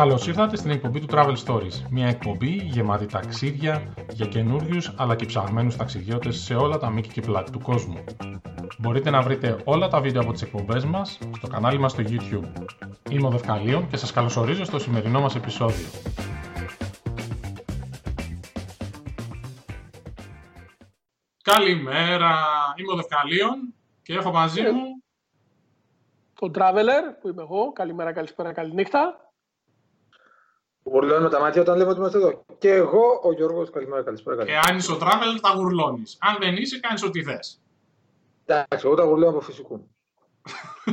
Καλώς ήρθατε στην εκπομπή του Travel Stories. Μια εκπομπή γεμάτη ταξίδια για καινούριους αλλά και ψαγμένους ταξιδιώτες σε όλα τα μήκη και πλάτη του κόσμου. Μπορείτε να βρείτε όλα τα βίντεο από τις εκπομπές μας στο κανάλι μας στο YouTube. Είμαι ο Δευκαλίων και σας καλωσορίζω στο σημερινό μας επεισόδιο. Καλημέρα, είμαι ο Δευκαλίων και έχω μαζί μου τον Traveler που είμαι εγώ. Καλημέρα, καλησπέρα, καληνύχτα. Γουρλώνω τα μάτια όταν λέμε ότι είμαστε εδώ. Και εγώ, ο Γιώργος, καλημέρα, καλησπέρα. Και αν είσαι ο Traveler, τα γουρλώνεις. Αν δεν είσαι, κάνεις ό,τι θες. Εντάξει, εγώ τα γουρλώνω από φυσικού.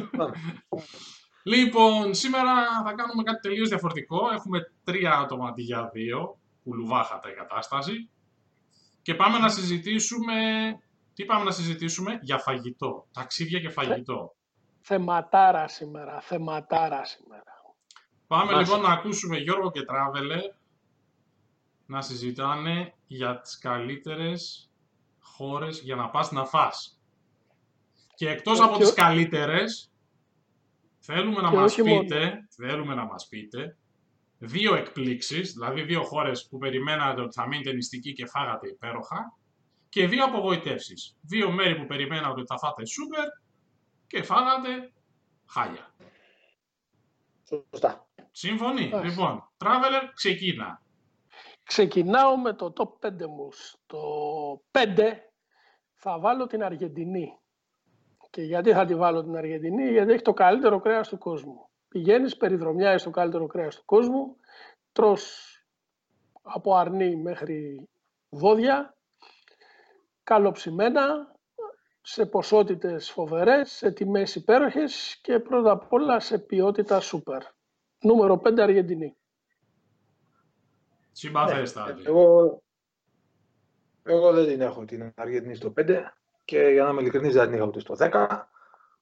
λοιπόν, σήμερα θα κάνουμε κάτι τελείως διαφορετικό. Έχουμε τρία άτομα αντί για δύο, που λουβάχατα η κατάσταση. Και πάμε να συζητήσουμε. Τι πάμε να συζητήσουμε, για φαγητό. Ταξίδια και φαγητό. Θεματάρα σήμερα, θεματάρα σήμερα. Πάμε λοιπόν να ακούσουμε Γιώργο και Τράβελε να συζητάνε για τις καλύτερες χώρες για να πας να φας. Και εκτός από τις καλύτερες, θέλουμε να μας πείτε, θέλουμε να μας πείτε, δύο εκπλήξεις, δηλαδή δύο χώρες που περιμένατε ότι θα μείνετε νηστικοί και φάγατε υπέροχα, και δύο απογοητεύσεις. Δύο μέρη που περιμένατε ότι θα φάτε σούπερ και φάγατε χάλια. Σωστά. Σύμφωνοι; Λοιπόν, Traveler, ξεκίνα. Ξεκινάω με το top 5 μου. Στο 5 θα βάλω την Αργεντινή. Και γιατί θα τη βάλω την Αργεντινή, γιατί έχει το καλύτερο κρέας του κόσμου. Πηγαίνεις, περιδρομιάζεις το καλύτερο κρέας του κόσμου, τρως από αρνί μέχρι βόδια, καλοψημένα, σε ποσότητες φοβερές, σε τιμές υπέροχες και πρώτα απ' όλα σε ποιότητα σούπερ. Νούμερο 5 Αργεντινή. Συμπαθέστα. Ναι, εγώ, εγώ δεν την έχω την Αργεντινή στο 5 και για να είμαι ειλικρινής δεν την είχα ούτε στο 10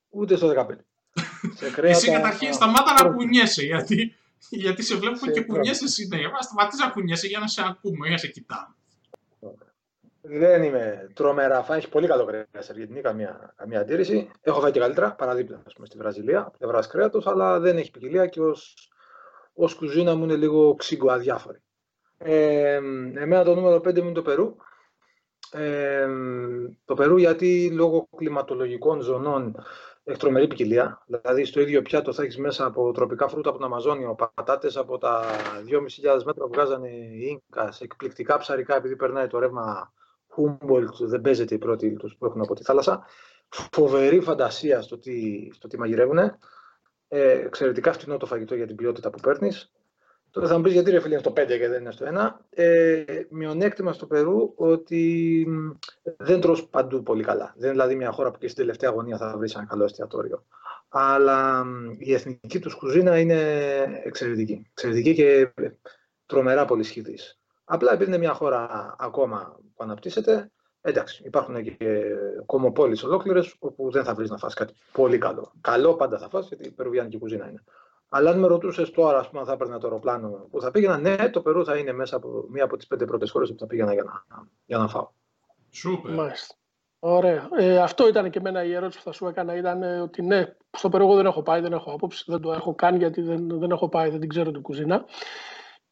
ούτε στο 15. σε κρέατα... Εσύ καταρχήν σταμάτα να κουνιέσαι γιατί, γιατί σε βλέπουμε και κουνιέσαι συνέχεια. Σταματήσει να κουνιέσαι για να σε ακούμε, για να σε κοιτάμε. Δεν είμαι τρομερά φαν. Έχει πολύ καλό κρέας στην Αργεντινή, καμία, καμία αντίρρηση. Έχω φάει και καλύτερα, παραδείπλα πούμε, στη Βραζιλία, πλευράς κρέατος, αλλά δεν έχει ποικιλία και ως ως κουζίνα μου είναι λίγο ξύγκο αδιάφορη. Ε, εμένα το νούμερο 5 μου είναι το Περού. Ε, το Περού γιατί λόγω κλιματολογικών ζωνών έχει τρομερή ποικιλία. Δηλαδή στο ίδιο πιάτο θα έχεις μέσα από τροπικά φρούτα από την Αμαζόνιο, πατάτες από τα 2.500 μέτρα που βγάζανε οι Ίνκας, εκπληκτικά ψαρικά επειδή περνάει το ρεύμα Humboldt δεν παίζεται η πρώτη τους που έχουν από τη θάλασσα. Φοβερή φαντασία στο τι, στο τι μαγειρεύουν. Ε, εξαιρετικά φτηνό το φαγητό για την ποιότητα που παίρνεις. Τώρα θα μου πεις γιατί ρε φίλε είναι στο 5 και δεν είναι στο 1. Ε, μειονέκτημα στο Περού ότι δεν τρως παντού πολύ καλά. Δεν είναι δηλαδή μια χώρα που και στην τελευταία αγωνία θα βρεις ένα καλό εστιατόριο. Αλλά η εθνική τους κουζίνα είναι εξαιρετική. Εξαιρετική και τρομερά πολύ σχηδής. Απλά επειδή είναι μια χώρα ακόμα που αναπτύσσεται, εντάξει, υπάρχουν και κομμοπόλεις ολόκληρες όπου δεν θα βρεις να φας κάτι πολύ καλό. Καλό πάντα θα φας, γιατί η περουβιάνικη κουζίνα είναι. Αλλά αν με ρωτούσες τώρα, ας πούμε, αν θα έπαιρνα το αεροπλάνο που θα πήγαινα, ναι, το Περού θα είναι μέσα από μία από τις πέντε πρώτες χώρες που θα πήγαινα για να, για να φάω. Σούπερ. Μάλιστα. Ωραία. Ε, αυτό ήταν και εμένα η ερώτηση που θα σου έκανα. Ήταν ε, ότι ναι, στο Περού εγώ δεν έχω πάει, δεν έχω άποψη, δεν το έχω κάνει γιατί δεν, δεν έχω πάει, δεν την ξέρω την κουζίνα.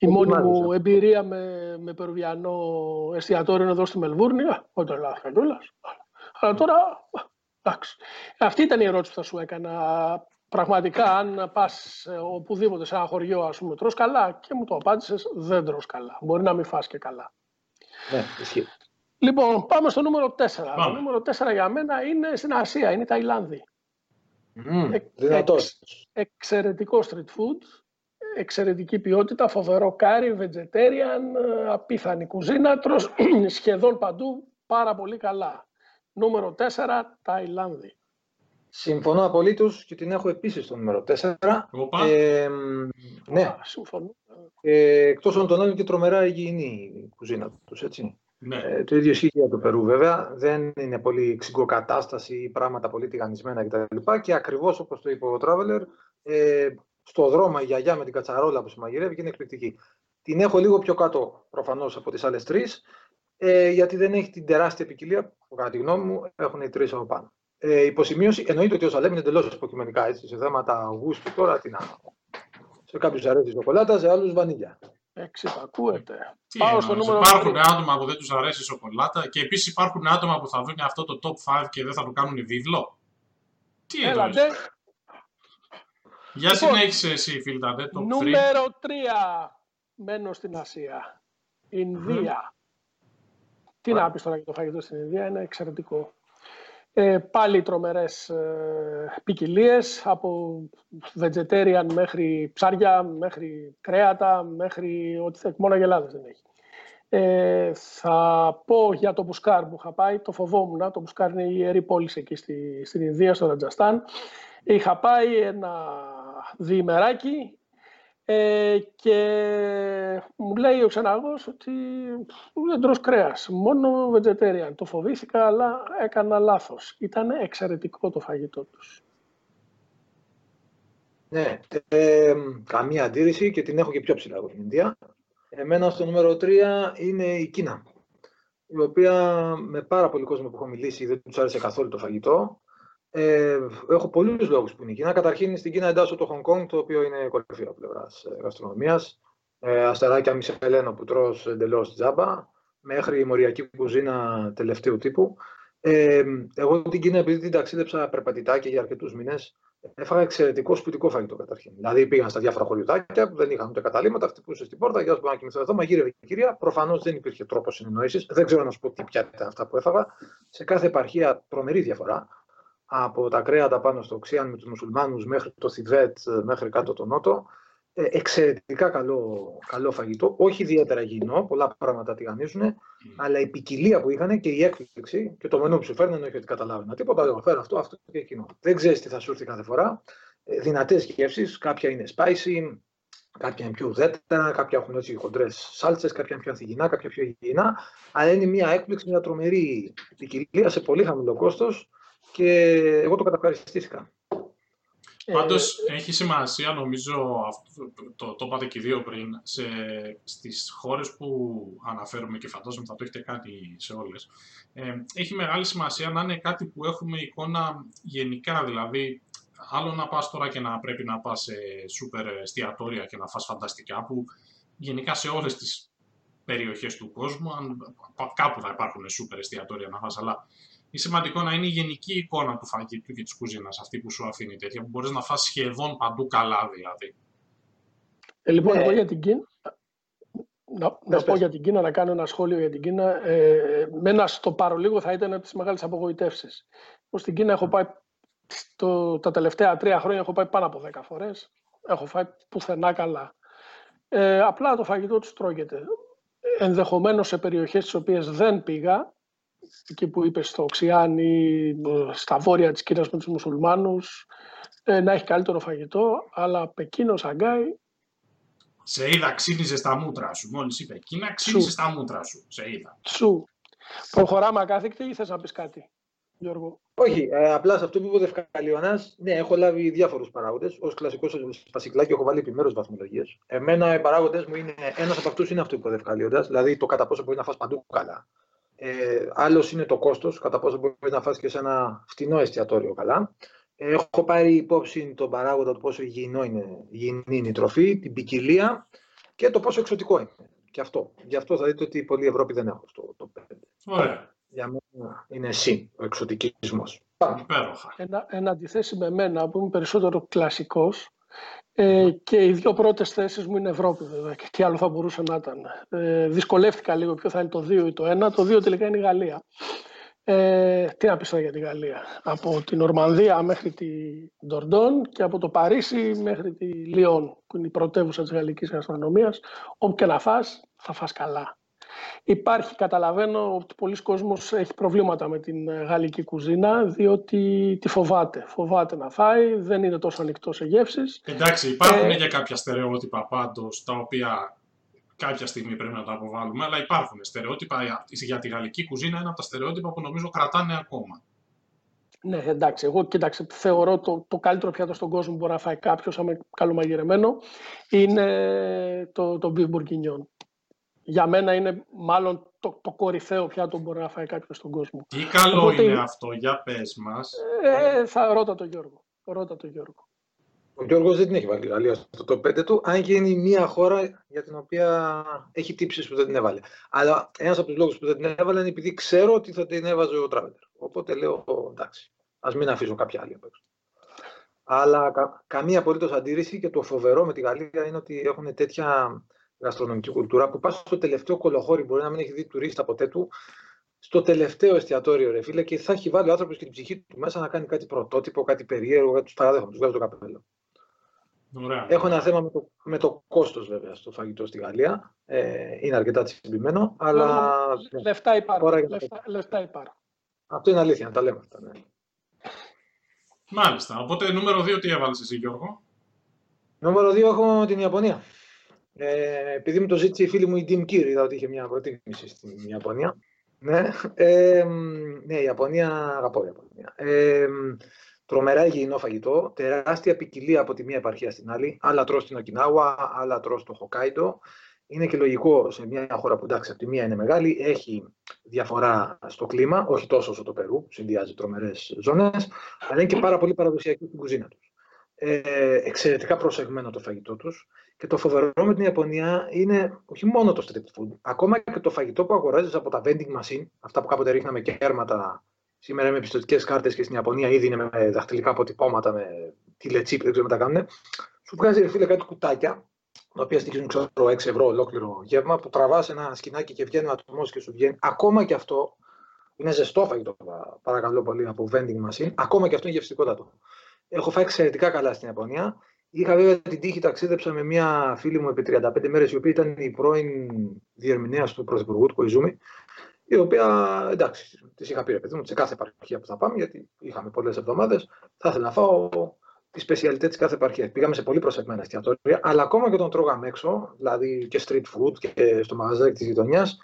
Η μόνη μου εμπειρία με, με περουβιανό εστιατόριο εδώ στη Μελβούρνη, όχι το λάθο Αλλά τώρα, εντάξει. Αυτή ήταν η ερώτηση που θα σου έκανα. Πραγματικά, αν πας ε, οπουδήποτε σε ένα χωριό, ας πούμε, τρως καλά και μου το απάντησες, δεν τρως καλά. Μπορεί να μην φας και καλά. Ναι, ισχύει. Λοιπόν, πάμε στο νούμερο 4. Το νούμερο 4 για μένα είναι στην Ασία, είναι η Ταϊλάνδη. Mm, εξ, εξαιρετικό street food, εξαιρετική ποιότητα, φοβερό κάρι, vegetarian, ε, απίθανη κουζίνα, τρως σχεδόν παντού πάρα πολύ καλά. Νούμερο 4, Ταϊλάνδη. Συμφωνώ απολύτως και την έχω επίσης στο νούμερο 4. Ε, ναι. συμφωνώ. Ε, Εκτός των άλλων και τρομερά υγιεινή η κουζίνα τους, έτσι. Ναι. Ε, το ίδιο ισχύει για το Περού, βέβαια. Δεν είναι πολύ ξυγκοκατάσταση ή πράγματα πολύ τηγανισμένα κτλ. Και, και ακριβώς όπως το είπε ο Traveler, ε, στο δρόμο η γιαγιά με την κατσαρόλα που συμμαγειρεύει και είναι εκπληκτική. Την έχω λίγο πιο κάτω προφανώς από τις άλλες τρεις, ε, γιατί δεν έχει την τεράστια ποικιλία που κατά τη γνώμη μου έχουν οι τρεις από πάνω. Ε, υποσημείωση, εννοείται ότι όσα λέμε είναι εντελώς υποκειμενικά έτσι, σε θέματα γούστου τώρα, τι να, Σε κάποιους αρέσει η σοκολάτα, σε άλλους βανίλια. Εξυπακούεται. Τι Πάω στο νούμερο Υπάρχουν άτομα που δεν τους αρέσει η σοκολάτα και επίσης υπάρχουν άτομα που θα δουν αυτό το top 5 και δεν θα το κάνουν βίβλο; Τι Έλα, ντε. Για λοιπόν, συνέχισε εσύ, Φίλταντε, το Νούμερο 3. Μένω στην Ασία. Ινδία. Τι να πεις τώρα για το φαγητό στην Ινδία, είναι εξαιρετικό. Ε, πάλι τρομερές ε, ποικιλίες από vegetarian μέχρι ψάρια, μέχρι κρέατα, μέχρι ό,τι θέλεις. Μόνο γελάδες δεν έχει. Ε, θα πω για το Μπουσκάρ που είχα πάει, το φοβόμουν. Το Μπουσκάρ είναι η ιερή πόλης εκεί στη, στην Ινδία, στο Ρατζαστάν. Είχα πάει ένα διημεράκι ε, και μου λέει ο ξεναγός ότι δεν τρως κρέας, μόνο vegetarian. Το φοβήθηκα, αλλά έκανα λάθος. Ήταν εξαιρετικό το φαγητό τους. Ναι, ε, καμία αντίρρηση και την έχω και πιο ψηλά από την Ινδία. Εμένα στο νούμερο 3 είναι η Κίνα, η οποία με πάρα πολύ κόσμο που έχω μιλήσει δεν τους άρεσε καθόλου το φαγητό. Ε, έχω πολλούς λόγους που είναι η Κίνα. Καταρχήν στην Κίνα εντάσσω το Χονγκ Κόνγκ, το οποίο είναι κορυφή από πλευράς ε, γαστρονομίας. Ε, αστεράκια μισελένο που τρώ εντελώς τζάμπα, μέχρι η μοριακή κουζίνα τελευταίου τύπου. Ε, εγώ την Κίνα, επειδή την ταξίδεψα περπατητά για αρκετούς μήνες, έφαγα εξαιρετικό σπιτικό φαγητό καταρχήν. Δηλαδή πήγαν στα διάφορα χωριουδάκια που δεν είχαν ούτε καταλήμματα, χτυπούσε στην πόρτα, για να κοιμηθώ εδώ, μαγείρευε η κυρία. Προφανώς δεν υπήρχε τρόπος συνεννόησης. Δεν ξέρω να σου πω τι πια ήταν αυτά που έφαγα. Σε κάθε επαρχία τρομερή διαφορά από τα κρέατα πάνω στο Οξίαν με τους μουσουλμάνους μέχρι το Θιβέτ, μέχρι κάτω το Νότο. Ε, εξαιρετικά καλό, καλό φαγητό, όχι ιδιαίτερα υγιεινό, πολλά πράγματα τηγανίζουν, mm. αλλά η ποικιλία που είχαν και η έκπληξη και το μενού που σου φέρνουν όχι ότι καταλάβαινα τίποτα, εγώ φέρω αυτό, αυτό και εκείνο. Δεν ξέρεις τι θα σου έρθει κάθε φορά. Ε, Δυνατές γεύσει, κάποια είναι spicy, κάποια είναι πιο ουδέτερα, κάποια έχουν έτσι χοντρές σάλτσες, κάποια είναι πιο ανθυγινά, κάποια πιο υγιεινά. Αλλά είναι μια έκπληξη, μια τρομερή ποικιλία σε πολύ χαμηλό κόστος και εγώ το καταυχαριστήθηκα. Πάντως ε, έχει σημασία, νομίζω, αυτό, το, το είπατε και δύο πριν, σε, στις χώρες που αναφέρουμε και φαντάζομαι θα το έχετε κάνει σε όλες, ε, έχει μεγάλη σημασία να είναι κάτι που έχουμε εικόνα γενικά, δηλαδή άλλο να πας τώρα και να πρέπει να πας σε σούπερ εστιατόρια και να φας φανταστικά, που γενικά σε όλες τις περιοχές του κόσμου, αν, κάπου θα υπάρχουν σούπερ εστιατόρια να φας, αλλά είναι σημαντικό να είναι η γενική εικόνα του φαγητού και της κουζίνας, αυτή που σου αφήνει τέτοια, που μπορείς να φας σχεδόν παντού καλά δηλαδή. Ε, λοιπόν, εγώ για την Κίνα, να, να πω για την Κίνα, να κάνω ένα σχόλιο για την Κίνα. Ε, μένα στο παρολίγο θα ήταν από τις μεγάλες απογοητεύσεις. στην Κίνα έχω πάει το, τα τελευταία τρία χρόνια έχω πάει πάνω από δέκα φορές. Έχω φάει πουθενά καλά. Ε, απλά το φαγητό τους τρώγεται. Ενδεχομένως σε περιοχές στις οποίες δεν πήγα, εκεί που είπες στο Οξιάν ή στα βόρεια της Κίνας με τους μουσουλμάνους, ε, να έχει καλύτερο φαγητό, αλλά Πεκίνο, Σαγκάη... Σε είδα, ξύνιζε στα μούτρα σου. Μόλις είπε Κίνα, ξύνιζε στα μούτρα σου. Σε είδα. Σου. Προχωράμε ακάθεκτη ή θες να πεις κάτι, Γιώργο; Όχι, ε, απλά σε αυτό που είπε ο Δευκαλιονά, ναι, έχω λάβει διάφορους παράγοντες. Ω κλασικός σπασικλάκι έχω βάλει επιμέρους βαθμολογίες. Εμένα οι παράγοντες μου είναι ένας από αυτούς είναι αυτό που είπε ο δηλαδή το κατά πόσο μπορεί να φας παντού καλά. Ε, Άλλος είναι το κόστος, κατά πόσο μπορείς να φας και σε ένα φτηνό εστιατόριο καλά. Έχω πάρει υπόψη τον παράγοντα του πόσο υγιεινό είναι, υγιεινή είναι η τροφή, την ποικιλία και το πόσο εξωτικό είναι. Και αυτό. Γι' αυτό θα δείτε ότι πολλοί Ευρώπη δεν έχουν στο το 5. Ωραία. Για μένα είναι εσύ ο εξωτικισμός. Ένα, εν αντιθέσει με μένα που είμαι περισσότερο κλασικός, ε, και οι δύο πρώτες θέσεις μου είναι Ευρώπη βέβαια και τι άλλο θα μπορούσε να ήταν. Ε, δυσκολεύτηκα λίγο ποιο θα είναι το 2 ή το 1. Το 2 τελικά είναι η Γαλλία. Ε, τι να πεις για τη Γαλλία. Από την Ορμανδία μέχρι τη Ντορντόν και από το Παρίσι μέχρι τη Λιόν που είναι η πρωτεύουσα της γαλλικής γαστρονομίας. Όπου και να φας θα φας καλά. Υπάρχει, καταλαβαίνω ότι πολλοί κόσμος έχει προβλήματα με την ε, γαλλική κουζίνα, διότι τη φοβάται. Φοβάται να φάει, δεν είναι τόσο ανοιχτό σε γεύσεις. Εντάξει, υπάρχουν ε... και κάποια στερεότυπα πάντως, τα οποία κάποια στιγμή πρέπει να τα αποβάλουμε, αλλά υπάρχουν στερεότυπα για τη γαλλική κουζίνα, ένα από τα στερεότυπα που νομίζω κρατάνε ακόμα. Ναι, εντάξει. Εγώ κοίταξε, θεωρώ το, το καλύτερο πιάτο στον κόσμο που μπορεί να φάει κάποιος, αν καλομαγειρεμένο, είναι το, το beef bourguignon για μένα είναι μάλλον το, το κορυφαίο πιάτο που μπορεί να φάει κάποιος στον κόσμο. Τι καλό είναι αυτό, για πες μας. Ε, θα ρώτα το Γιώργο. Ρώτα το Γιώργο. Ο Γιώργος δεν την έχει βάλει η Γαλλία στο top 5 του, αν και είναι η μία χώρα για την οποία έχει τύψεις που δεν την έβαλε. Αλλά ένας από τους λόγους που δεν την έβαλε είναι επειδή ξέρω ότι θα την έβαζε ο Τράβελερ. Οπότε λέω εντάξει, ας μην αφήσω κάποια άλλη απ' έξω. Αλλά κα, καμία απολύτως αντίρρηση και το φοβερό με τη Γαλλία είναι ότι έχουν τέτοια γαστρονομική κουλτούρα που πας στο τελευταίο κολοχώρι, μπορεί να μην έχεις δει τουρίστα ποτέ του, στο τελευταίο εστιατόριο, ρε φίλε, και θα έχει βάλει ο άνθρωπος και την ψυχή του μέσα να κάνει κάτι πρωτότυπο, κάτι περίεργο, τους παραδέχομαι, τους βγάζω το καπέλο. Ωραία. Έχω ένα θέμα με το, με το κόστος βέβαια στο φαγητό στη Γαλλία. Ε, είναι αρκετά τσιμπημένο, αλλά. Λεφτά υπάρχουν. Λεφτά, λεφτά υπάρχουν. Αυτό είναι αλήθεια, να τα λέμε αυτά. Ναι. Μάλιστα. Οπότε νούμερο 2 τι έβαλες εσύ, Γιώργο; Νούμερο 2 έχω την Ιαπωνία. Ε, επειδή μου το ζήτησε η φίλη μου η Dim Kir, είδα ότι είχε μια προτίμηση στην Ιαπωνία. Ναι, ε, ναι, η Ιαπωνία, αγαπώ η Ιαπωνία. Ε, τρομερά υγιεινό φαγητό, τεράστια ποικιλία από τη μία επαρχία στην άλλη. Άλλα τρως στην Οκινάουα, άλλα τρως στο Χοκάιντο. Είναι και λογικό σε μια χώρα που εντάξει από τη μία είναι μεγάλη, έχει διαφορά στο κλίμα, όχι τόσο όσο το Περού, συνδυάζει τρομερές ζώνες, αλλά είναι και πάρα πολύ παραδοσιακή στην κουζίνα τους. Ε, εξαιρετικά προσεγμένο το φαγητό τους. Και το φοβερό με την Ιαπωνία είναι όχι μόνο το street food, ακόμα και το φαγητό που αγοράζεις από τα vending machine, αυτά που κάποτε ρίχναμε κέρματα. Σήμερα με πιστοτικές κάρτες και στην Ιαπωνία ήδη είναι με δαχτυλικά αποτυπώματα, με τηλετσίπ, δεν ξέρω τι τα κάνουν. Σου βγάζει φίλε κάτι κουτάκια τα οποία στοιχίζουν ξέρω, 6 ευρώ ολόκληρο γεύμα, που τραβάς ένα σκηνάκι και βγαίνει ένα ατομός και σου βγαίνει. Ακόμα και αυτό είναι ζεστό φαγητό, παρακαλώ πολύ, από vending machine. Ακόμα και αυτό είναι γευστικότατο. Έχω φάει εξαιρετικά καλά στην Ιαπωνία. Είχα βέβαια την τύχη, ταξίδεψα με μια φίλη μου επί 35 μέρες, η οποία ήταν η πρώην διερμηνέας του Πρωθυπουργού του Κοϊζούμη, η οποία εντάξει, της είχα πει ρε παιδί μου, σε κάθε επαρχία που θα πάμε, γιατί είχαμε πολλές εβδομάδες, θα ήθελα να φάω τη σπεσιαλιτέ της κάθε επαρχίας. Πήγαμε σε πολύ προσεγμένα εστιατόρια, αλλά ακόμα και όταν τρώγαμε έξω, δηλαδή και street food και στο μαγαζάκι της γειτονιάς,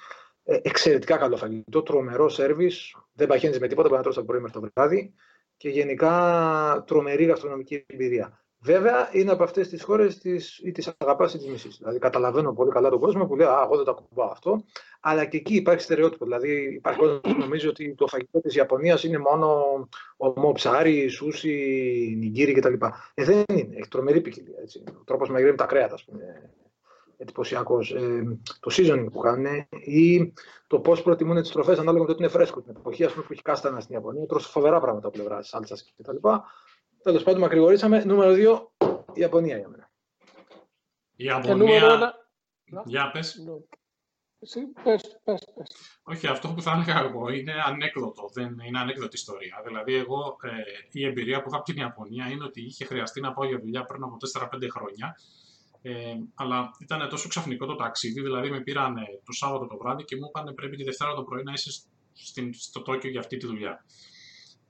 ε, εξαιρετικά καλό φαγητό, τρομερό σερβι, δεν παχαίνει με τίποτα, μπορεί να τρώσει το πρωί μέχρι το βράδυ και γενικά τρομερή γαστρονομική εμπειρία. Βέβαια, είναι από αυτές τις χώρες ή τις αγαπάς ή τις μισή. Δηλαδή, καταλαβαίνω πολύ καλά τον κόσμο που λέει Α, εγώ δεν τα κουμπάω αυτό. Αλλά και εκεί υπάρχει στερεότυπο. Δηλαδή, υπάρχει κόσμο που νομίζει ότι το φαγητό της Ιαπωνίας είναι μόνο ομό ψάρι, σούσι, νιγκύρι κτλ. Ε, δεν είναι. Έχει τρομερή ποικιλία. Έτσι. Ο τρόπος με τα κρέατα, ας πούμε, εντυπωσιακός. Ε, το seasoning που κάνουν ή το πώς προτιμούν τις τροφές ανάλογα με το ότι είναι φρέσκο. Την εποχή ας πούμε, που έχει κάστανα στην Ιαπωνία, τρώσει φοβερά πράγματα από πλευράς σάλτσας κτλ. Τέλος πάντων, μακρηγορήσαμε. Νούμερο 2, η Ιαπωνία για μένα. Η Ιαπωνία. Για πες. Εσύ, πες, πες, πες. Όχι, αυτό που θα έλεγα εγώ είναι ανέκδοτο, δεν είναι ανέκδοτη ιστορία. Δηλαδή, εγώ ε, η εμπειρία που είχα από την Ιαπωνία είναι ότι είχε χρειαστεί να πάω για δουλειά πριν από 4-5 χρόνια. Ε, αλλά ήταν τόσο ξαφνικό το ταξίδι, δηλαδή με πήραν το Σάββατο το βράδυ και μου είπαν πρέπει τη Δευτέρα το πρωί να είσαι στην, στο Τόκιο για αυτή τη δουλειά.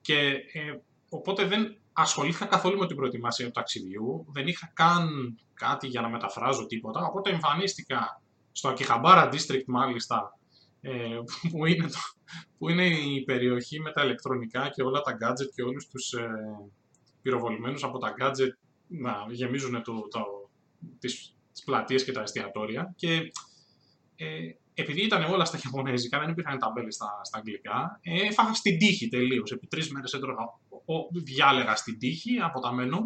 Και ε, οπότε δεν ασχολήθηκα καθόλου με την προετοιμασία του ταξιδιού, δεν είχα καν κάτι για να μεταφράζω τίποτα, οπότε εμφανίστηκα στο Ακιχαμπάρα District μάλιστα, ε, που, είναι το, που είναι η περιοχή με τα ηλεκτρονικά και όλα τα gadget και όλους τους ε, πυροβολημένους από τα gadget να γεμίζουν το, το, τις, τις πλατείες και τα εστιατόρια και ε, επειδή ήταν όλα στα Ιαπωνέζικα, δεν υπήρχαν ταμπέλες στα, στα αγγλικά, ε, έφαγα στην τύχη τελείως. Επί τρεις μέρες έτρωγα, διάλεγα στην τύχη από τα μενού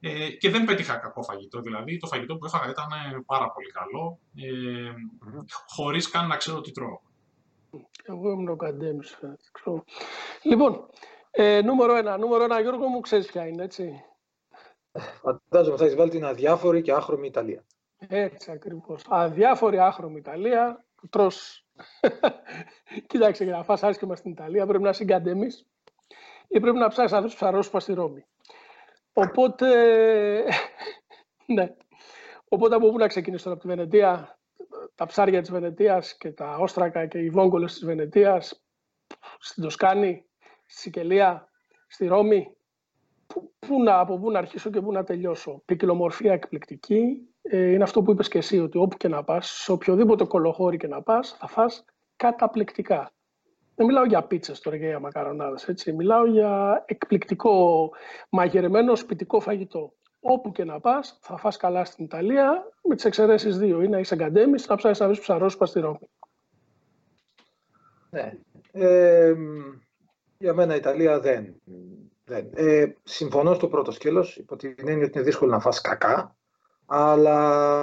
ε, και δεν πέτυχα κακό φαγητό. Δηλαδή, το φαγητό που έφαγα ήταν πάρα πολύ καλό, ε, mm χωρίς καν να ξέρω τι τρώω. Εγώ ήμουν ο Καντέμι. Λοιπόν, ε, νούμερο ένα. Νούμερο ένα, Γιώργο μου, ξέρεις ποια είναι, έτσι. Φαντάζομαι θα έχεις βάλει την αδιάφορη και άχρωμη Ιταλία. Έτσι ακριβώς. Αδιάφορη άχρωμη Ιταλία. Τρως. Κοίταξε, για να φας άσχημα στην Ιταλία πρέπει να συγκαντεμείς ή πρέπει να ψάξεις να δεις ψαρόσπα στη Ρώμη. Οπότε, ναι. Οπότε από πού να ξεκινήσω τώρα, από τη Βενετία, τα ψάρια της Βενετίας και τα όστρακα και οι βόγκολες της Βενετίας, στην Τοσκάνη, στη Σικελία, στη Ρώμη. Πού, να, από πού να αρχίσω και πού να τελειώσω. Ποικιλομορφία εκπληκτική, ε, είναι αυτό που είπες και εσύ, ότι όπου και να πας, σε οποιοδήποτε κολοχώρι και να πας, θα φας καταπληκτικά. Δεν μιλάω για πίτσες τώρα και για μακαρονάδες, έτσι. Μιλάω για εκπληκτικό μαγειρεμένο σπιτικό φαγητό. Όπου και να πας, θα φας καλά στην Ιταλία, με τις εξαιρέσεις δύο. Είναι να είσαι εγκαντέμις, να ψάχνεις να βρεις ψαρόσπα στη Ρώμη. Ναι. Ε, για μένα η Ιταλία δεν, δεν. Ε, συμφωνώ στο πρώτο σκέλος, υπό την έννοια ότι είναι δύσκολο να φας κακά, αλλά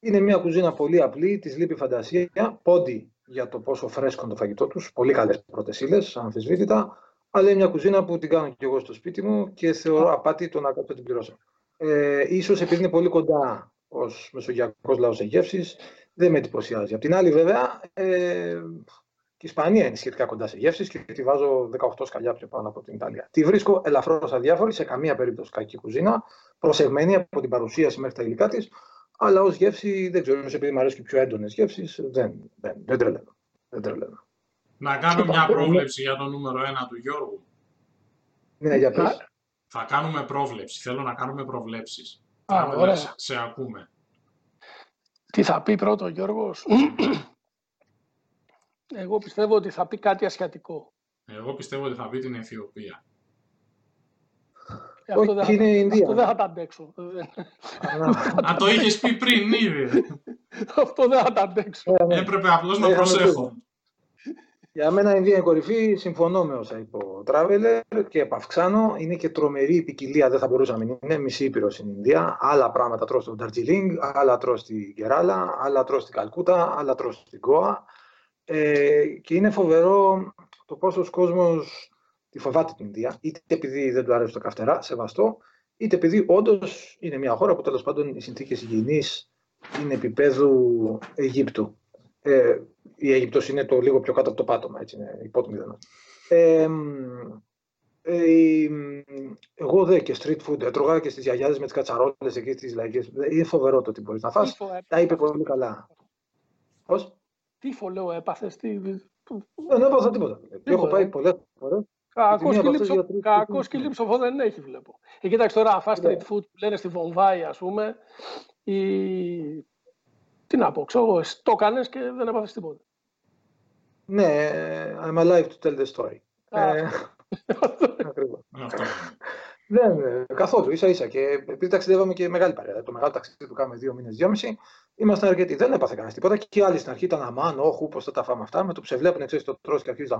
είναι μια κουζίνα πολύ απλή, της λείπει φαντασία, πόντι για το πόσο φρέσκο είναι το φαγητό τους, πολύ καλές πρώτες ύλες, αμφισβήτητα, αλλά είναι μια κουζίνα που την κάνω και εγώ στο σπίτι μου και θεωρώ απάτη το να κάτσω την πληρώσω. Ε, ίσως επειδή είναι πολύ κοντά ως μεσογειακός λαός σε γεύσεις, δεν με εντυπωσιάζει. Απ' την άλλη βέβαια, ε, και η Ισπανία είναι σχετικά κοντά σε γεύσεις και τη βάζω 18 σκαλιά πιο πάνω από την Ιταλία. Τη βρίσκω ελαφρώς αδιάφορη, σε καμία περίπτωση κακή κουζίνα, προσεγμένη από την παρουσίαση μέχρι τα υλικά της, αλλά ως γεύση δεν ξέρω, επειδή μου αρέσει και πιο έντονες γεύσεις, δεν, δεν, δεν τρελαίνω. Δεν τρελαίνω. Να κάνω μια πρόβλεψη για το νούμερο 1 του Γιώργου. Ναι, για πες. Θα κάνουμε πρόβλεψη. Θέλω να κάνουμε προβλέψεις. Α, ωραία. Σε ακούμε. Τι θα πει πρώτο ο Γιώργος; Εγώ πιστεύω ότι θα πει κάτι ασιατικό. Εγώ πιστεύω ότι θα πει την Αιθιοπία. Ε, αυτό, δεν, είναι Ινδία. αυτό δεν θα τα αντέξω. Αν το είχες πει πριν ήδη. αυτό δεν θα τα αντέξω. Ε, ναι. Έπρεπε απλώς να ε, προσέχω. Για μένα η Ινδία είναι κορυφή, συμφωνώ με όσα είπε ο Τράβελερ και επαυξάνω. Είναι και τρομερή ποικιλία, δεν θα μπορούσα να μην είναι. Μισή ήπειρο στην Ινδία. Άλλα πράγματα τρώω στο Νταρτζιλίνγκ, άλλα τρώω στην Κεράλα, άλλα τρώω στην Καλκούτα, άλλα τρώω στην Κόα. Ε, και είναι φοβερό το πόσο κόσμος τη φοβάται την Ινδία, είτε επειδή δεν του αρέσει το καυτερά, σεβαστό, είτε επειδή όντως είναι μια χώρα που τέλος πάντων οι συνθήκες υγιεινής είναι επίπεδου Αιγύπτου. Ε, η Αίγυπτος είναι το λίγο πιο κάτω από το πάτωμα, έτσι είναι υπότιμη ε, ε, εγώ δε και street food, έτρωγα και στις γιαγιάδες με τις κατσαρόλες εκεί στις λαϊκές. Είναι φοβερό το ότι μπορείς να φας. Τα είπε πολύ καλά. Πώς; Τύφο λέω, έπαθες. Τι... Δεν έπαθα τίποτα. Έχω πάει πολλές φορές. Κακός σκυλί ψοφό δεν έχει, βλέπω. Ε, κοίταξε τώρα, fast street food που λένε στη Βομβάη, ας πούμε, η... τι να πω, ξέρω, το έκανες και δεν έπαθες τίποτα. Ναι, I'm alive to tell the story. Ε, ακριβώς. Δεν, καθόλου, ίσα ίσα. Και επειδή ταξιδεύαμε και μεγάλη παρέα, το μεγάλο ταξίδι που κάναμε δύο μήνες, δυόμιση, ήμασταν αρκετοί. Δεν έπαθε κανένας τίποτα. Και οι άλλοι στην αρχή ήταν αμάν, όχου, πώς θα τα φάμε αυτά. Με το που σε βλέπουν, ξέρεις το τρώ και αρχίζει να.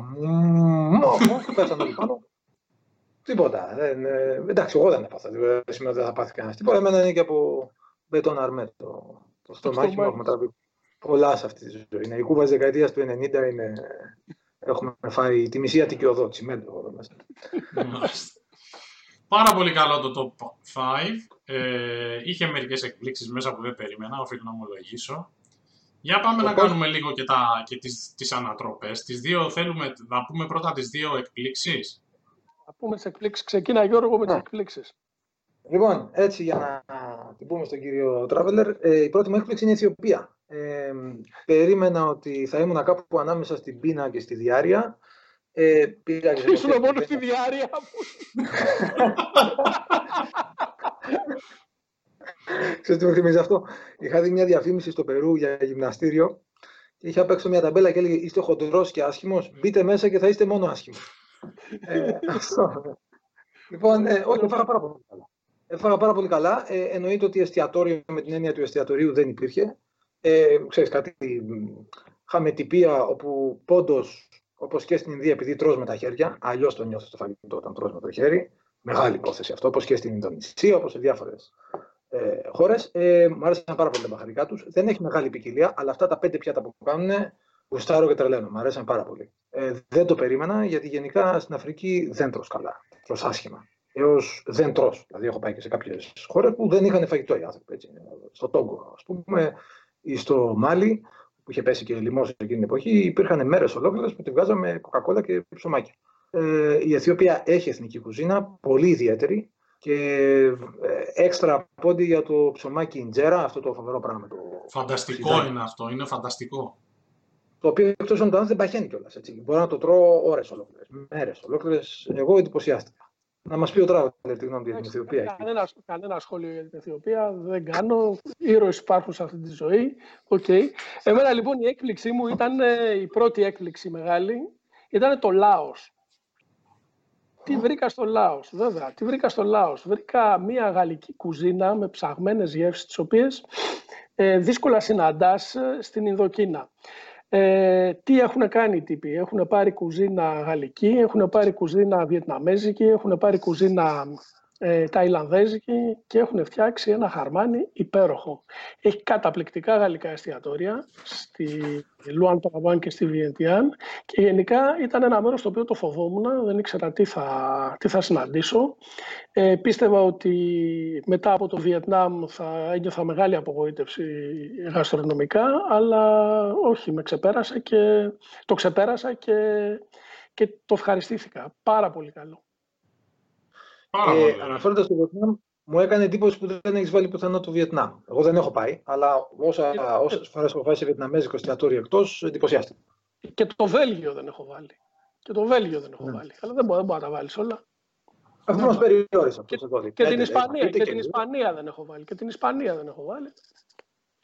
και πέσανε όλοι πάνω. Τίποτα. Δεν, ε, εντάξει, εγώ δεν έπαθα. Δεν σημαίνει ότι δεν θα πάθει κανένας τίποτα. Εμένα είναι και από μπετόν αρμέ το, το στομάχι μου. Έχουμε τραβεί πολλά σε αυτή τη ζωή. Είναι η κούβα της δεκαετίας του 90 είναι. Έχουμε φάει τη μισή Αττική οδό, τσιμέντο εδώ μέσα. Πάρα πολύ καλό το top 5. Ε, είχε μερικές εκπλήξεις μέσα που δεν περίμενα, οφείλω να ομολογήσω. Για πάμε να κάνουμε λίγο και, τα, και τις, τις ανατροπές. Τις δύο θέλουμε, να πούμε πρώτα τις δύο εκπλήξεις. Να πούμε τις εκπλήξεις. Ξεκίνα Γιώργο με τις εκπλήξεις. Λοιπόν, έτσι για να την πούμε στον κύριο Τράβελερ, ε, η πρώτη μου έκπληξη είναι η Αιθιοπία. Ε, περίμενα ότι θα ήμουν κάπου ανάμεσα στην πείνα και στη διάρκεια. Ε, πήγα Ήσουν μόνος στη διάρκεια Ξέρετε τι μου θυμίζει αυτό; Είχα δει μια διαφήμιση στο Περού για γυμναστήριο και είχα παίξει μια ταμπέλα και έλεγε είστε χοντρός και άσχημος, μπείτε μέσα και θα είστε μόνο άσχημος. ε, αυτό. Λοιπόν, ε, όχι, έφαγα πάρα πολύ καλά. Έφαγα πάρα πολύ καλά. Ε, εννοείται ότι εστιατόριο με την έννοια του εστιατορίου δεν υπήρχε. Ε, ξέρεις κάτι, είχαμε τυπία όπου πόντος, όπως και στην Ινδία, επειδή τρως με τα χέρια, αλλιώς το νιώθω στο φαγητό όταν τρως με το χέρι, μεγάλη υπόθεση αυτό, όπως και στην Ινδονησία, όπως σε διάφορες ε, χώρες. Ε, μου άρεσαν πάρα πολύ τα μπαχαρικά τους. Δεν έχει μεγάλη ποικιλία, αλλά αυτά τα πέντε πιάτα που κάνουν, γουστάρω και τρελαίνω. Μου αρέσαν πάρα πολύ. Ε, δεν το περίμενα, γιατί γενικά στην Αφρική δεν τρως καλά. Τρως άσχημα έως δεν τρως. Δηλαδή, έχω πάει και σε κάποιες χώρες που δεν είχαν φαγητό οι άνθρωποι. Έτσι. Στο Τόγκο, ας πούμε, ή στο Μάλι, που είχε πέσει και λοιμό εκείνη την εποχή, υπήρχαν μέρες ολόκληρες που τη βγάζαμε κοκακόλα και ψωμάκια. Ε, η Αιθιοπία έχει εθνική κουζίνα, πολύ ιδιαίτερη και ε, έξτρα πόντι για το ψωμάκι Ιντζέρα, αυτό το φοβερό πράγμα. Το φανταστικό είναι αυτό, είναι φανταστικό. Το οποίο εκτός αν δεν παχαίνει κιόλας. Μπορώ να το τρώω ώρες ολόκληρες, μέρες ολόκληρες. Εγώ εντυπωσιάστηκα. Να μας πει ο Τράβελερ τη γνώμη για την Αιθιοπία. Κανένα, κανένα σχόλιο για την Αιθιοπία δεν κάνω. Ήρωες υπάρχουν σε αυτή τη ζωή. Okay. Εμένα λοιπόν η έκπληξή μου ήταν ε, η πρώτη έκπληξη μεγάλη. Ήταν το Λάος. Τι βρήκα στο Λάος, βέβαια. Τι βρήκα στο Λάος. Βρήκα μια γαλλική κουζίνα με ψαγμένες γεύσεις, τις οποίες ε, δύσκολα συναντάς ε, στην Ινδοκίνα. Ε, τι έχουν κάνει οι τύποι; Έχουν πάρει κουζίνα γαλλική, έχουν πάρει κουζίνα βιετναμέζικη, έχουν πάρει κουζίνα ε, ταϊλανδέζικη και έχουν φτιάξει ένα χαρμάνι υπέροχο. Έχει καταπληκτικά γαλλικά εστιατόρια στη Λουάν Παραβάν και στη Βιεντιάν και γενικά ήταν ένα μέρος στο οποίο το φοβόμουν, δεν ήξερα τι θα, τι θα συναντήσω. Ε, πίστευα ότι μετά από το Βιετνάμ θα ένιωθα μεγάλη απογοήτευση γαστρονομικά, αλλά όχι, με ξεπέρασε και το ξεπέρασα και, και το ευχαριστήθηκα. Πάρα πολύ καλό. Ε, Αναφέροντας το Βιετνάμ, μου έκανε εντύπωση που δεν έχεις βάλει πουθενά το Βιετνάμ. Εγώ δεν έχω πάει, αλλά όσα, όσες φορές έχω πάει σε Βιετναμέζικο εστιατόριο εκτός, εντυπωσιάστηκα. Και το Βέλγιο δεν έχω βάλει. Και το Βέλγιο δεν έχω ναι. βάλει. Αλλά δεν μπορεί, δεν μπορεί να τα βάλεις όλα. Αυτό μας περιόρισε Και, και, την, Ισπανία, και, την Ισπανία δεν έχω βάλει. Και την Ισπανία δεν έχω βάλει.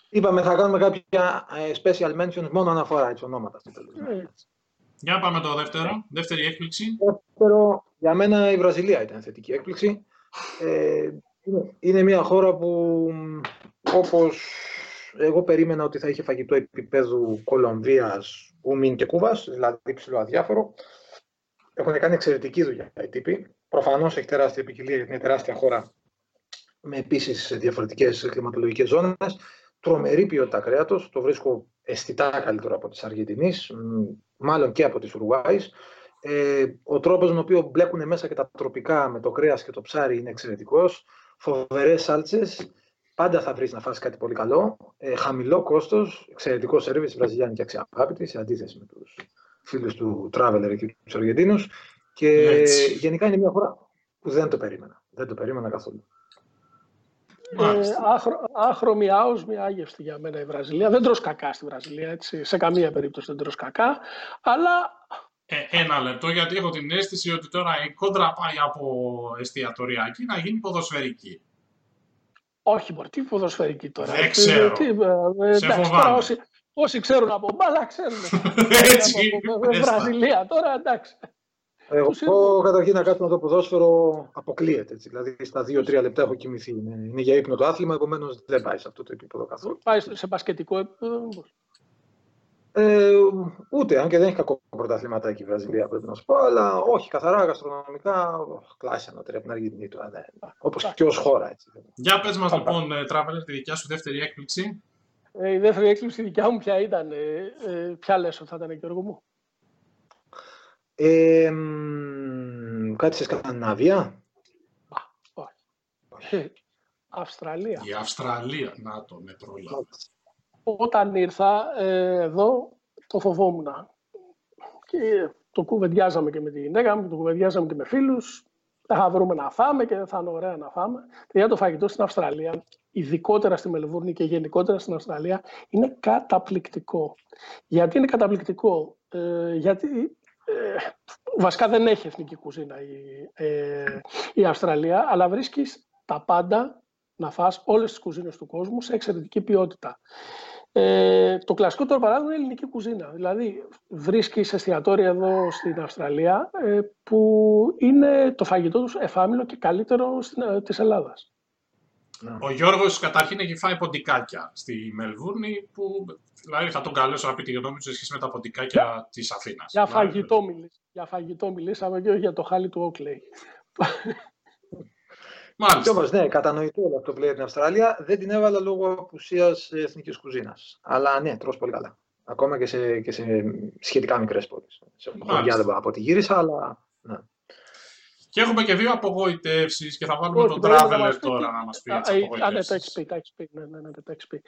Είπαμε θα κάνουμε κάποια ε, special mentions μόνο αναφορά έτσι ονόματα. Ε, για πάμε το δεύτερο, δεύτερη έκπληξη. Δεύτερο, για μένα η Βραζιλία ήταν θετική έκπληξη. Ε, είναι μια χώρα που όπως εγώ περίμενα ότι θα είχε φαγητό επίπεδου Κολομβίας, Ουμίν και Κούβας, δηλαδή ψηλό αδιάφορο. Έχουν κάνει εξαιρετική δουλειά οι τύποι. Προφανώς έχει τεράστια ποικιλία γιατί είναι τεράστια χώρα με επίσης διαφορετικές κλιματολογικές ζώνες. Τρομερή ποιότητα κρέατος. Το βρίσκω αισθητά καλύτερο από τη Αργεντινής μάλλον και από τις Ουρουάης. Ε, ο τρόπος με τον οποίο μπλέκουν μέσα και τα τροπικά με το κρέας και το ψάρι είναι εξαιρετικός. Φοβερές σάλτσες, πάντα θα βρεις να φας κάτι πολύ καλό. Ε, χαμηλό κόστος, εξαιρετικό σερβις, βραζιλιάνικη αξιαπάπητη, σε αντίθεση με τους φίλους του Traveler και τους Αργεντίνους. Και Έτσι. γενικά είναι μια χώρα που δεν το περίμενα. Δεν το περίμενα καθόλου. Ε, άχρο, άχρωμη άοσμη άγευστη για μένα η Βραζιλία. Δεν τρως κακά στη Βραζιλία, έτσι. σε καμία περίπτωση δεν τρως κακά, αλλά... Ε, ένα λεπτό, γιατί έχω την αίσθηση ότι τώρα η κόντρα πάει από εστιατοριακή να γίνει ποδοσφαιρική. Όχι, μπορεί, τι ποδοσφαιρική τώρα. Δεν ξέρω. Τι, ε, Σε τώρα, όσοι, όσοι ξέρουν από μπάλα, ξέρουν. Έτσι. Από, Βραζιλία τώρα, εντάξει. Εγώ καταρχήν να κάτσω με το ποδόσφαιρο αποκλείεται. Έτσι. Δηλαδή στα 2-3 λεπτά έχω κοιμηθεί. Είναι, είναι για ύπνο το άθλημα, επομένως δεν πάει σε αυτό το επίπεδο καθόλου. Πάει σε μπασκετικό επίπεδο, ε, ούτε, αν και δεν έχει κακό πρωταθλήματα εκεί η Βραζιλία, πρέπει να σου πω, αλλά όχι καθαρά γαστρονομικά. Κλάσει ανώτερη από την Αργεντινή τώρα. Ναι. Όπως και ως χώρα. Έτσι. Για πες μας λοιπόν, ε, Τράβελερ, τη δικιά σου δεύτερη έκπληξη. Ε, η δεύτερη έκπληξη δικιά μου ποια ήταν, ε, ε, ποια λες ότι θα ήταν, Γιώργο μου; Ε, κάτι σε Σκανδιναβία; Όχι. Αυστραλία. Η Αυστραλία, να το με Όταν ήρθα ε, εδώ, το φοβόμουν. Και το κουβεντιάζαμε και με τη γυναίκα μου, το κουβεντιάζαμε και με φίλους. Δεν θα βρούμε να φάμε και δεν θα είναι ωραία να φάμε. Και για το φαγητό στην Αυστραλία, ειδικότερα στη Μελβούρνη και γενικότερα στην Αυστραλία, είναι καταπληκτικό. Γιατί είναι καταπληκτικό; Ε, γιατί ε, βασικά δεν έχει εθνική κουζίνα η, ε, η Αυστραλία, αλλά βρίσκεις τα πάντα να φας όλες τις κουζίνες του κόσμου σε εξαιρετική ποιότητα. Ε, το κλασικό τώρα παράδειγμα είναι η ελληνική κουζίνα. Δηλαδή βρίσκεις εστιατόρια εδώ στην Αυστραλία ε, που είναι το φαγητό τους εφάμιλο και καλύτερο στην, ε, της Ελλάδας. Ο Γιώργος καταρχήν έχει φάει ποντικάκια στη Μελβούρνη που δηλαδή θα τον καλέσω να πει τη γνώμη του σε σχέση με τα ποντικάκια της Αθήνας. Για, φαγητό για φαγητό μιλήσαμε και όχι για το χάλι του Όκλεϊ. Μάλιστα. Και όμως, ναι, κατανοητό όλο αυτό που λέει την Αυστραλία. Δεν την έβαλα λόγω απουσίας εθνικής κουζίνας. Αλλά ναι, τρως πολύ καλά. Ακόμα και σε, και σε σχετικά μικρές πόλεις. Σε χωριά δεν από τη γύρισα, αλλά. Ναι. Και έχουμε και δύο απογοητεύσεις και θα βάλουμε τον Traveler τώρα να μας πει τις απογοητεύσεις. Ναι, τα έχεις πει, τα έχεις πει. Ναι, ναι, ναι, τα έχεις πει.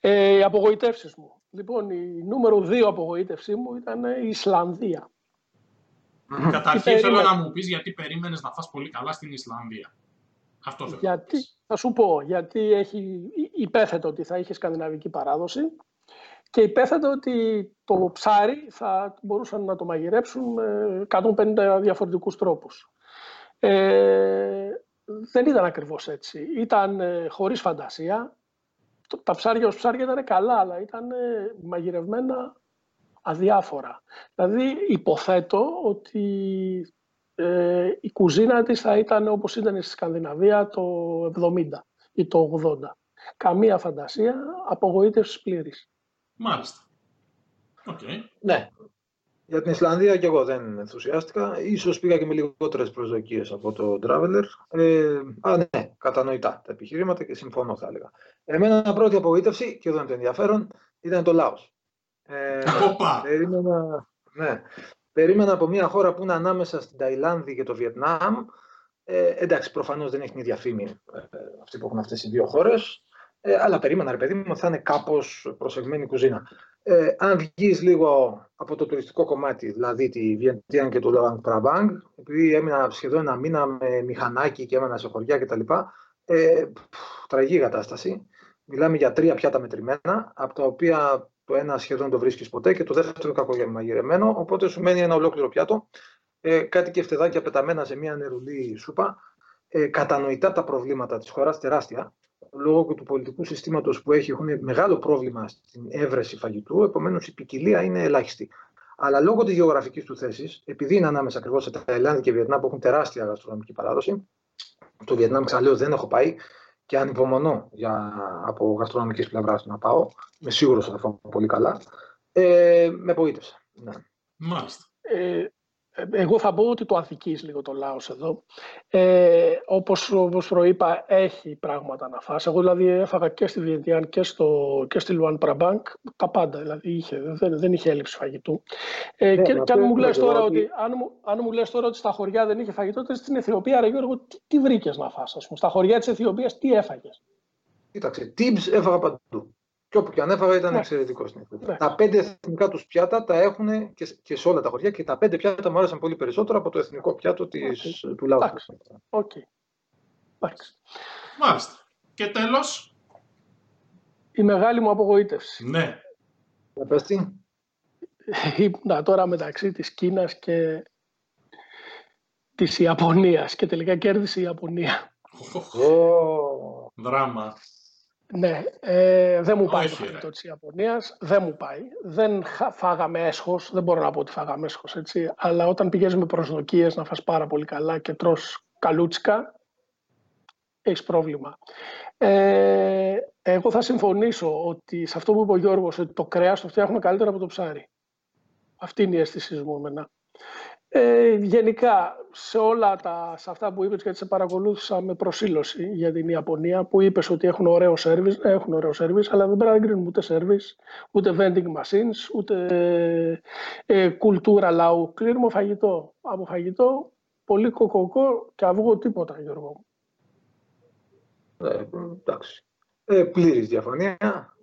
Ε, οι απογοητεύσεις μου. Λοιπόν, η νούμερο δύο απογοήτευσή μου ήταν η Ισλανδία. Καταρχήν θέλω να μου πεις γιατί περίμενες να φας πολύ καλά στην Ισλανδία. Αυτός θέλω. Γιατί, θα σου πω, γιατί έχει, υπέθετο ότι θα είχε σκανδιναβική παράδοση και υπέθετο ότι το ψάρι θα μπορούσαν να το μαγειρέψουν με 150 διαφορετικούς τρόπους. Ε, δεν ήταν ακριβώς έτσι. Ήταν ε, χωρίς φαντασία. Τα ψάρια ως ψάρια ήταν καλά, αλλά ήταν ε, μαγειρευμένα αδιάφορα. Δηλαδή υποθέτω ότι ε, η κουζίνα της θα ήταν όπως ήταν στη Σκανδιναβία το 70 ή το 80. Καμία φαντασία, απογοήτευσης πλήρης. Μάλιστα. Okay. Ναι. Για την Ισλανδία και εγώ δεν ενθουσιάστηκα. Ίσως πήγα και με λιγότερες προσδοκίες από το Traveler. Ε, α, ναι, κατανοητά τα επιχειρήματα και συμφωνώ θα έλεγα. Εμένα πρώτη απογοήτευση, και εδώ είναι το ενδιαφέρον, ήταν το Λάος. Ε, περίμενα, ναι, περίμενα από μια χώρα που είναι ανάμεσα στην Ταϊλάνδη και το Βιετνάμ. Ε, εντάξει, προφανώς δεν έχει την ίδια φήμη ε, αυτή που έχουν αυτές οι δύο χώρες. Ε, αλλά περίμενα, ρε παιδί μου, θα είναι κάπως προσεγμένη κουζίνα. Ε, αν βγεις λίγο από το τουριστικό κομμάτι, δηλαδή τη Βιεντιάν και το Λεόαν Πραμπάνγκ, επειδή έμεινα σχεδόν ένα μήνα με μηχανάκι και έμενα σε χωριά κτλ. Ε, τραγική κατάσταση. Μιλάμε για τρία πιάτα μετρημένα, από τα οποία το ένα σχεδόν το βρίσκεις ποτέ και το δεύτερο κακομαγειρεμένο. Οπότε σου μένει ένα ολόκληρο πιάτο. Ε, κάτι και φτεδάκια πεταμένα σε μια νερουλή σούπα. Ε, κατανοητά τα προβλήματα της χώρας, τεράστια λόγω του πολιτικού συστήματος που έχει, έχουν μεγάλο πρόβλημα στην έβρεση φαγητού, επομένως η ποικιλία είναι ελάχιστη. Αλλά λόγω της γεωγραφικής του θέσης, επειδή είναι ανάμεσα ακριβώς σε Ταϊλάνδη και Βιετνάμ που έχουν τεράστια γαστρονομική παράδοση, το Βιετνάμ ξαναλέω δεν έχω πάει και ανυπομονώ για, από γαστρονομικής πλευράς να πάω. Είμαι σίγουρος ότι θα φάω πολύ καλά. Ε, με απογοήτευσε. Ναι. Μάλιστα. Ε, ε, εγώ θα πω ότι το αδικείς λίγο το Λάος εδώ. Ε, όπως, όπως προείπα, έχει πράγματα να φας. Εγώ δηλαδή έφαγα και στη Βιεντιάν και, στο, και στη Λουάν Πραμπάνκ τα πάντα. Δηλαδή είχε, δεν, δεν είχε έλλειψη φαγητού. Ε, ναι, και, και αν, μου λες τώρα ότι, αν, μου, αν μου λες τώρα ότι στα χωριά δεν είχε φαγητό, τότε στην Αιθιοπία, ρε Γιώργο, τι, τι βρήκες να φας, ας πούμε. Στα χωριά της Αιθιοπίας τι έφαγες; Κοίταξε, tips έφαγα παντού. Και όπου και αν έφαγα ήταν ναι. εξαιρετικός στην ναι. Τα πέντε εθνικά τους πιάτα τα έχουν και, και σε όλα τα χωριά και τα πέντε πιάτα μου άρεσαν πολύ περισσότερο από το εθνικό πιάτο της, του λαού. Οκ. Μάλιστα. Και τέλος. Η μεγάλη μου απογοήτευση. Ναι. Για πες τι. Ήμουνα τώρα μεταξύ της Κίνας και της Ιαπωνίας και τελικά κέρδισε η Ιαπωνία. Oh. Δράμα. Ναι, ε, δεν μου πάει το φαγητό της Ιαπωνίας. Δεν μου πάει. Δεν φάγαμε έσχος. Δεν μπορώ να πω ότι φάγαμε έσχος, έτσι. Αλλά όταν πηγαίνεις με προσδοκίες να φας πάρα πολύ καλά και τρως καλούτσικα, έχεις πρόβλημα. Ε, εγώ θα συμφωνήσω ότι σε αυτό που είπε ο Γιώργος, ότι το κρέας το φτιάχνουμε καλύτερα από το ψάρι. Αυτή είναι η αίσθησή μου εμένα. Ε, γενικά, σε όλα τα, σε αυτά που είπες, γιατί σε παρακολούθησα με προσήλωση για την Ιαπωνία, που είπες ότι έχουν ωραίο service, έχουν ωραίο service, αλλά δεν πρέπει να κρίνουμε ούτε service, ούτε vending machines, ούτε ε, κουλτούρα λαού. Κλείνουμε φαγητό. Από φαγητό, πολύ κοκοκό και αυγό τίποτα, Γιώργο. Ε, εντάξει. Ε, πλήρης διαφωνία.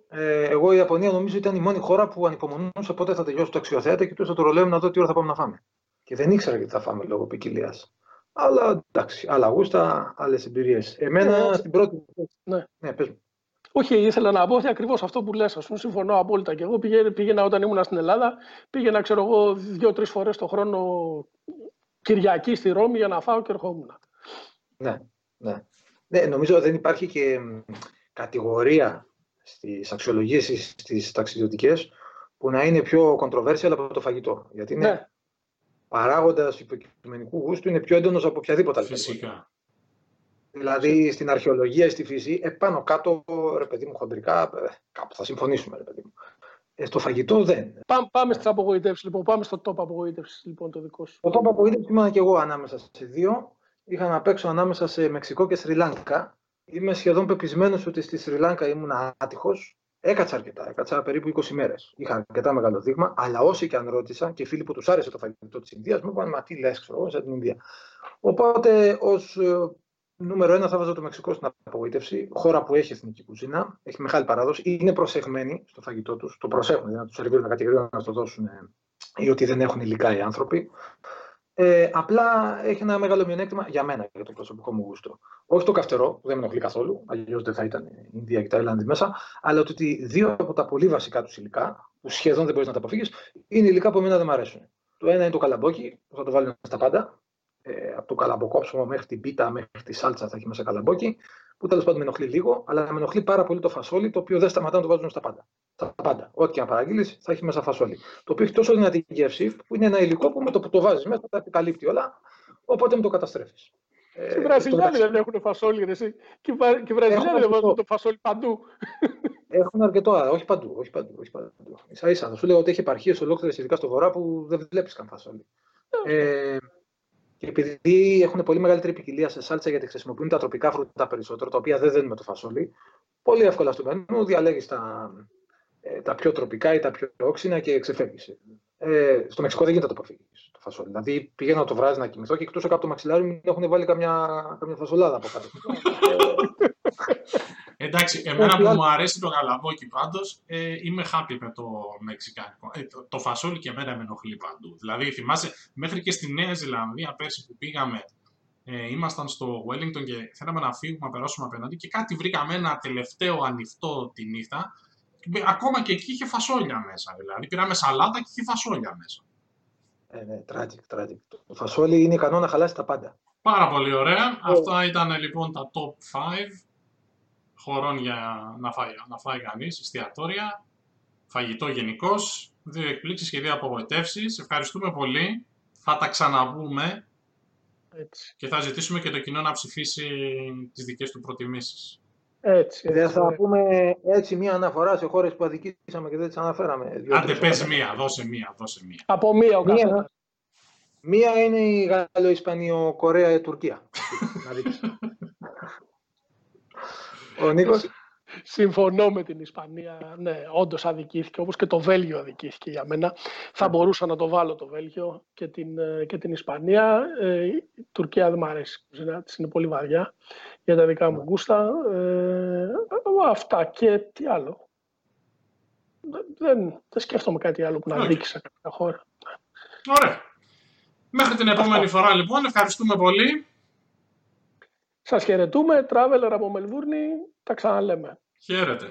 Ε, εγώ η Ιαπωνία νομίζω ήταν η μόνη χώρα που ανυπομονούσε πότε θα τελειώσει το αξιοθέατα και του το ρολέω να δω τι ώρα θα πάμε να φάμε και δεν ήξερα γιατί θα φάμε λόγω ποικιλίας. Αλλά εντάξει, άλλα γούστα, άλλες εμπειρίες. Εμένα ε, στην πρώτη. Ναι, ναι πες μου. Όχι, ήθελα να πω ότι ακριβώς αυτό που λες, ας πούμε, συμφωνώ απόλυτα. Και εγώ πήγαινα, πήγαινα όταν ήμουν στην Ελλάδα, πήγαινα, ξέρω εγώ, δύο-τρεις φορές το χρόνο Κυριακή στη Ρώμη για να φάω και ερχόμουν. Ναι, ναι. ναι νομίζω δεν υπάρχει και κατηγορία στις αξιολογήσεις τι ταξιδιωτικές που να είναι πιο controversial από το φαγητό. Γιατί είναι ναι παράγοντας υποκειμενικού γούστου είναι πιο έντονος από οποιαδήποτε άλλη. Φυσικά. Δηλαδή στην αρχαιολογία ή στη φύση, επάνω κάτω, ρε παιδί μου, χοντρικά, ε, κάπου θα συμφωνήσουμε, ρε παιδί μου. Ε, στο φαγητό δεν. Πάμε, πάμε στι απογοητεύσεις, λοιπόν. Πάμε στο top απογοήτευση, λοιπόν, το δικό σου. Το top απογοήτευση ήμουν και εγώ ανάμεσα σε δύο. Είχα να παίξω ανάμεσα σε Μεξικό και Σρι Λάνκα. Είμαι σχεδόν πεπισμένος ότι στη Σρι Λάνκα ήμουν άτυχος. Έκατσα αρκετά, έκατσα περίπου 20 μέρες. Είχα αρκετά μεγάλο δείγμα, αλλά όσοι και αν ρώτησα και φίλοι που τους άρεσε το φαγητό της Ινδίας μου είπαν Μα τι λες, ξέρω εγώ, σαν την Ινδία. Οπότε ως ε, νούμερο ένα θα βάζω το Μεξικό στην απογοήτευση. Χώρα που έχει εθνική κουζίνα, έχει μεγάλη παράδοση, είναι προσεγμένοι στο φαγητό τους. Το προσέχουν, δηλαδή να τους σερβίρουν κάτι γρήγορα να το δώσουν ή ότι δεν έχουν υλικά οι άνθρωποι. Ε, απλά έχει ένα μεγάλο μειονέκτημα για μένα, για το προσωπικό μου γούστο. Όχι το καυτερό, που δεν με ενοχλεί καθόλου, αλλιώς δεν θα ήταν η Ινδία και τα Ιλάνδη μέσα, αλλά ότι δύο από τα πολύ βασικά τους υλικά, που σχεδόν δεν μπορείς να τα αποφύγεις, είναι υλικά που εμένα δεν μου αρέσουν. Το ένα είναι το καλαμπόκι, που θα το βάλουμε στα πάντα. Ε, από το καλαμποκόψιμο μέχρι την πίτα, μέχρι τη σάλτσα θα έχει μέσα καλαμπόκι που τέλος πάντων με ενοχλεί λίγο, αλλά με ενοχλεί πάρα πολύ το φασόλι, το οποίο δεν σταματά να το βάζουν στα πάντα. Στα πάντα. Ό,τι και αν παραγγείλεις, θα έχει μέσα φασόλι. Το οποίο έχει τόσο δυνατή γεύση, που είναι ένα υλικό που με το που το βάζεις μέσα τα επικαλύπτει όλα, οπότε με το καταστρέφεις. Ε, και οι Βραζιλιάνοι δεν έχουν φασόλι, ρε, εσύ. Και οι Βραζιλιάνοι δεν βάζουν το φασόλι παντού. Έχουν αρκετό, όχι παντού. Όχι παντού, όχι παντού. Ίσα ίσα. Θα σου λέω ότι έχει επαρχίες ολόκληρες, ειδικά στο βορρά, που δεν βλέπεις καν φασόλι. Ε, και επειδή έχουν πολύ μεγαλύτερη ποικιλία σε σάλτσα, γιατί χρησιμοποιούν τα τροπικά φρούτα περισσότερο, τα οποία δεν δένουν με το φασόλι, πολύ εύκολα στο μενού διαλέγεις τα, ε, τα πιο τροπικά ή τα πιο όξινα και ξεφεύγεις. Ε, στο Μεξικό δεν γίνεται να το αποφύγεις το φασόλι. Δηλαδή πήγαινα το βράδυ να κοιμηθώ και εκτός από το μαξιλάρι μου έχουν βάλει καμιά, καμιά φασολάδα από κάτω. Εντάξει, εμένα που μου αρέσει το γαλαβόκι πάντως, ε, είμαι happy με το μεξικάνικο. Ε, το, το, φασόλι και εμένα με ενοχλεί παντού. Δηλαδή, θυμάσαι, μέχρι και στη Νέα Ζηλανδία πέρσι που πήγαμε, ε, ήμασταν στο Wellington και θέλαμε να φύγουμε, να περάσουμε απέναντι και κάτι βρήκαμε ένα τελευταίο ανοιχτό τη νύχτα. Ακόμα και εκεί είχε φασόλια μέσα. Δηλαδή, πήραμε σαλάτα και είχε φασόλια μέσα. Ε, ναι, tragic, tragic. Το φασόλι είναι ικανό να χαλάσει τα πάντα. Πάρα πολύ ωραία. Oh. Αυτά ήταν λοιπόν τα top 5 χωρών για να φάει, να φάει κανείς, εστιατόρια, φαγητό γενικώς, δύο εκπλήξεις και δύο απογοητεύσεις. Ευχαριστούμε πολύ. Θα τα ξαναπούμε έτσι. και θα ζητήσουμε και το κοινό να ψηφίσει τις δικές του προτιμήσεις. Έτσι, Δεν θα πούμε έτσι μία αναφορά σε χώρες που αδικήσαμε και δεν τις αναφέραμε. Άντε πες μία, δώσε μία, δώσε μία. Από μία ο καθένας. Μία είναι η Γαλλο-Ισπανιο-Κορέα-Τουρκία. Ο Νίκος; Συμφωνώ με την Ισπανία. Ναι, όντως αδικήθηκε, όπως και το Βέλγιο αδικήθηκε για μένα. Θα ναι. μπορούσα να το βάλω το Βέλγιο και την, ε, και την Ισπανία. Ε, η Τουρκία δεν μου αρέσει. Είναι πολύ βαριά για τα δικά μου ναι. γούστα. Ε, αυτά και τι άλλο. Δεν, δεν σκέφτομαι κάτι άλλο που να δείξει σε κάποια χώρα. Ωραία. Μέχρι την επόμενη φορά λοιπόν. Ευχαριστούμε πολύ. Σας χαιρετούμε. Traveler από Μελβούρνη. Τα ξαναλέμε. Χαίρετε.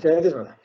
Χαιρετίσματα.